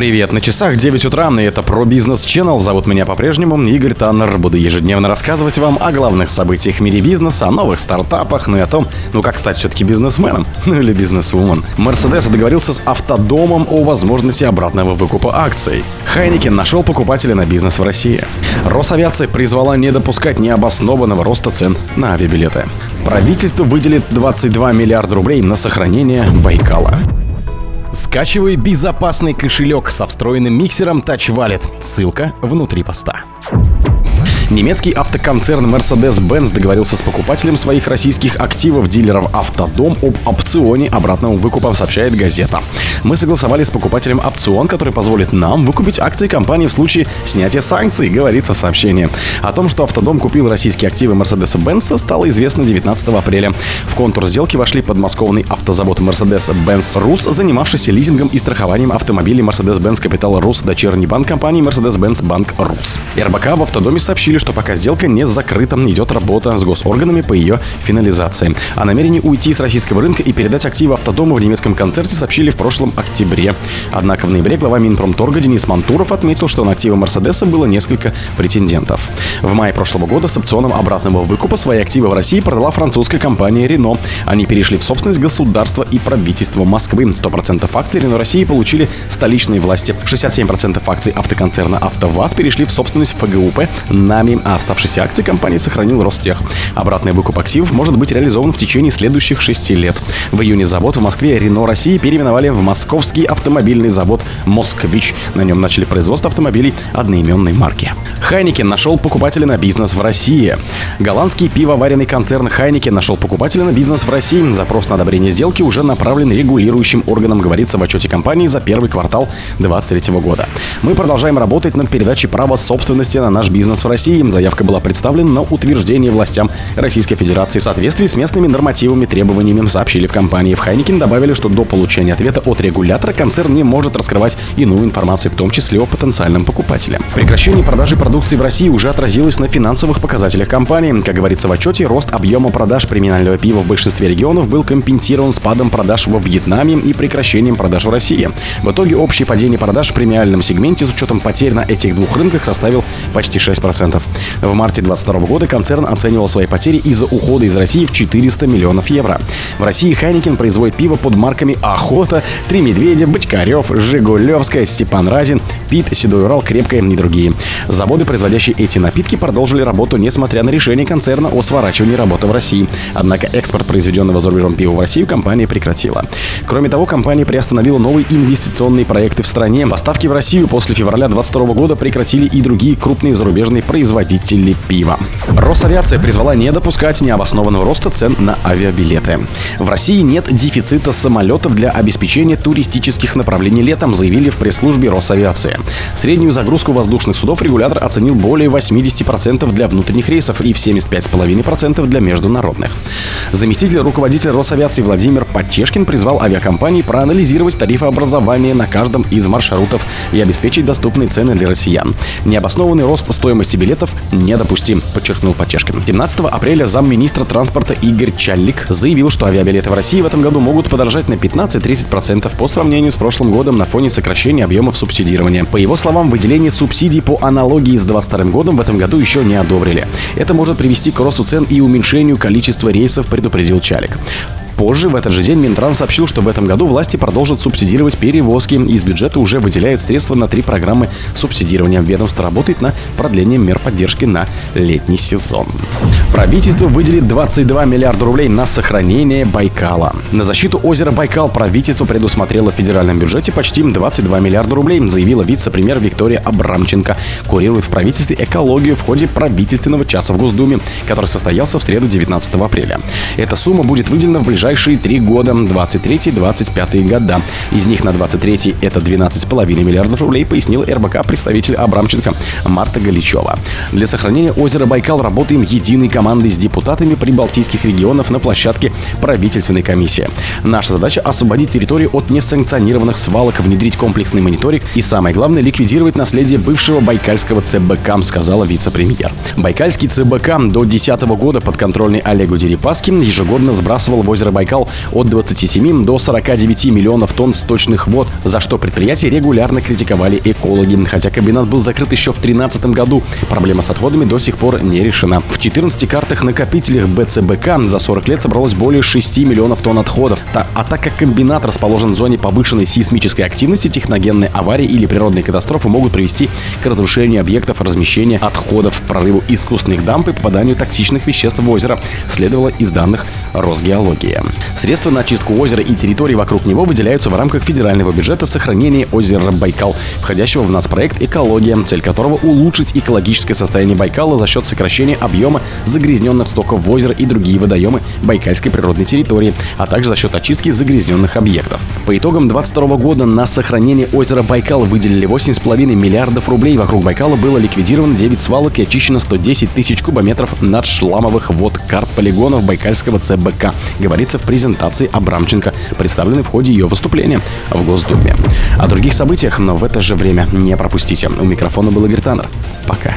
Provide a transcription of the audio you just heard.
Привет, на часах 9 утра, и это про бизнес Channel. Зовут меня по-прежнему Игорь Таннер. Буду ежедневно рассказывать вам о главных событиях в мире бизнеса, о новых стартапах, ну и о том, ну как стать все-таки бизнесменом, ну или бизнесвумен. Мерседес договорился с автодомом о возможности обратного выкупа акций. Хайникен нашел покупателя на бизнес в России. Росавиация призвала не допускать необоснованного роста цен на авиабилеты. Правительство выделит 22 миллиарда рублей на сохранение Байкала. Скачивай безопасный кошелек со встроенным миксером Touch Wallet. Ссылка внутри поста. Немецкий автоконцерн Mercedes-Benz договорился с покупателем своих российских активов дилеров «Автодом» об опционе обратного выкупа, сообщает газета. Мы согласовали с покупателем опцион, который позволит нам выкупить акции компании в случае снятия санкций, говорится в сообщении. О том, что «Автодом» купил российские активы Mercedes-Benz, стало известно 19 апреля. В контур сделки вошли подмосковный автозавод Mercedes-Benz Рус, занимавшийся лизингом и страхованием автомобилей Mercedes-Benz Capital Рус, дочерний банк компании Mercedes-Benz Банк Рус. РБК в «Автодоме» сообщили, что пока сделка не закрыта, идет работа с госорганами по ее финализации. О намерении уйти с российского рынка и передать активы автодома в немецком концерте сообщили в прошлом октябре. Однако в ноябре глава Минпромторга Денис Мантуров отметил, что на активы Мерседеса было несколько претендентов. В мае прошлого года с опционом обратного выкупа свои активы в России продала французская компания Renault. Они перешли в собственность государства и правительства Москвы. 100% акций Renault России получили столичные власти. 67% акций автоконцерна АвтоВАЗ перешли в собственность ФГУП НАМИ компании, а оставшиеся акции компании сохранил Ростех. Обратный выкуп активов может быть реализован в течение следующих шести лет. В июне завод в Москве Рено России переименовали в Московский автомобильный завод «Москвич». На нем начали производство автомобилей одноименной марки. Heineken нашел покупателя на бизнес в России. Голландский пивоваренный концерн Heineken нашел покупателя на бизнес в России. Запрос на одобрение сделки уже направлен регулирующим органам, говорится в отчете компании за первый квартал 2023 года. Мы продолжаем работать над передачей права собственности на наш бизнес в России России. Заявка была представлена на утверждение властям Российской Федерации в соответствии с местными нормативами требованиями, сообщили в компании. В Heineken добавили, что до получения ответа от регулятора концерн не может раскрывать иную информацию, в том числе о потенциальном покупателе. Прекращение продажи продукции в России уже отразилось на финансовых показателях компании. Как говорится в отчете, рост объема продаж премиального пива в большинстве регионов был компенсирован спадом продаж во Вьетнаме и прекращением продаж в России. В итоге общее падение продаж в премиальном сегменте с учетом потерь на этих двух рынках составил почти 6%. В марте 2022 года концерн оценивал свои потери из-за ухода из России в 400 миллионов евро. В России Heineken производит пиво под марками «Охота», «Три медведя», «Бочкарев», «Жигулевская», «Степан Разин», «Пит», «Седой Урал», «Крепкая» и другие. Заводы, производящие эти напитки, продолжили работу, несмотря на решение концерна о сворачивании работы в России. Однако экспорт произведенного за рубежом пива в Россию компания прекратила. Кроме того, компания приостановила новые инвестиционные проекты в стране. Поставки в Россию после февраля 2022 года прекратили и другие крупные зарубежные производители пива. Росавиация призвала не допускать необоснованного роста цен на авиабилеты. В России нет дефицита самолетов для обеспечения туристических направлений летом, заявили в пресс-службе Росавиации. Среднюю загрузку воздушных судов регулятор оценил более 80% для внутренних рейсов и в 75,5% для международных. Заместитель руководителя Росавиации Владимир Потешкин призвал авиакомпании проанализировать тарифообразование на каждом из маршрутов и обеспечить доступные цены для россиян. Необоснованный рост стоимости билетов недопустим, подчеркнул Почешкин. 17 апреля замминистра транспорта Игорь Чаллик заявил, что авиабилеты в России в этом году могут подорожать на 15-30% по сравнению с прошлым годом на фоне сокращения объемов субсидирования. По его словам, выделение субсидий по аналогии с 2022 годом в этом году еще не одобрили. Это может привести к росту цен и уменьшению количества рейсов, предупредил Чалик. Позже, в этот же день, Минтранс сообщил, что в этом году власти продолжат субсидировать перевозки. Из бюджета уже выделяют средства на три программы субсидирования. Ведомство работает на продление мер поддержки на летний сезон. Правительство выделит 22 миллиарда рублей на сохранение Байкала. На защиту озера Байкал правительство предусмотрело в федеральном бюджете почти 22 миллиарда рублей, заявила вице-премьер Виктория Абрамченко. Курирует в правительстве экологию в ходе правительственного часа в Госдуме, который состоялся в среду 19 апреля. Эта сумма будет выделена в ближайшие три года, 23-25 года. Из них на 23 это 12,5 миллиардов рублей, пояснил РБК представитель Абрамченко Марта Галичева. Для сохранения озера Байкал работаем единой командой с депутатами прибалтийских регионов на площадке правительственной комиссии. Наша задача – освободить территорию от несанкционированных свалок, внедрить комплексный мониторинг и, самое главное, ликвидировать наследие бывшего байкальского ЦБК, сказала вице-премьер. Байкальский ЦБК до 2010 года подконтрольный Олегу Дерипаски ежегодно сбрасывал в озеро Байкал от 27 до 49 миллионов тонн сточных вод, за что предприятие регулярно критиковали экологи. Хотя комбинат был закрыт еще в 2013 году, проблема с отходами до сих пор не решена. В 14 картах накопителях БЦБК за 40 лет собралось более 6 миллионов тонн отходов. А так как комбинат расположен в зоне повышенной сейсмической активности, техногенные аварии или природные катастрофы могут привести к разрушению объектов размещения отходов, прорыву искусственных дамб и попаданию токсичных веществ в озеро, следовало из данных Росгеологии. Средства на очистку озера и территории вокруг него выделяются в рамках федерального бюджета сохранения озера Байкал, входящего в нацпроект «Экология», цель которого улучшить экологическое состояние Байкала за счет сокращения объема загрязненных стоков в озеро и другие водоемы Байкальской природной территории, а также за счет очистки загрязненных объектов. По итогам 2022 года на сохранение озера Байкал выделили 8,5 миллиардов рублей. Вокруг Байкала было ликвидировано 9 свалок и очищено 110 тысяч кубометров надшламовых вод карт полигонов Байкальского ЦБК, говорится в презентации Абрамченко, представленной в ходе ее выступления в Госдуме. О других событиях, но в это же время не пропустите. У микрофона был Игорь Таннер. Пока.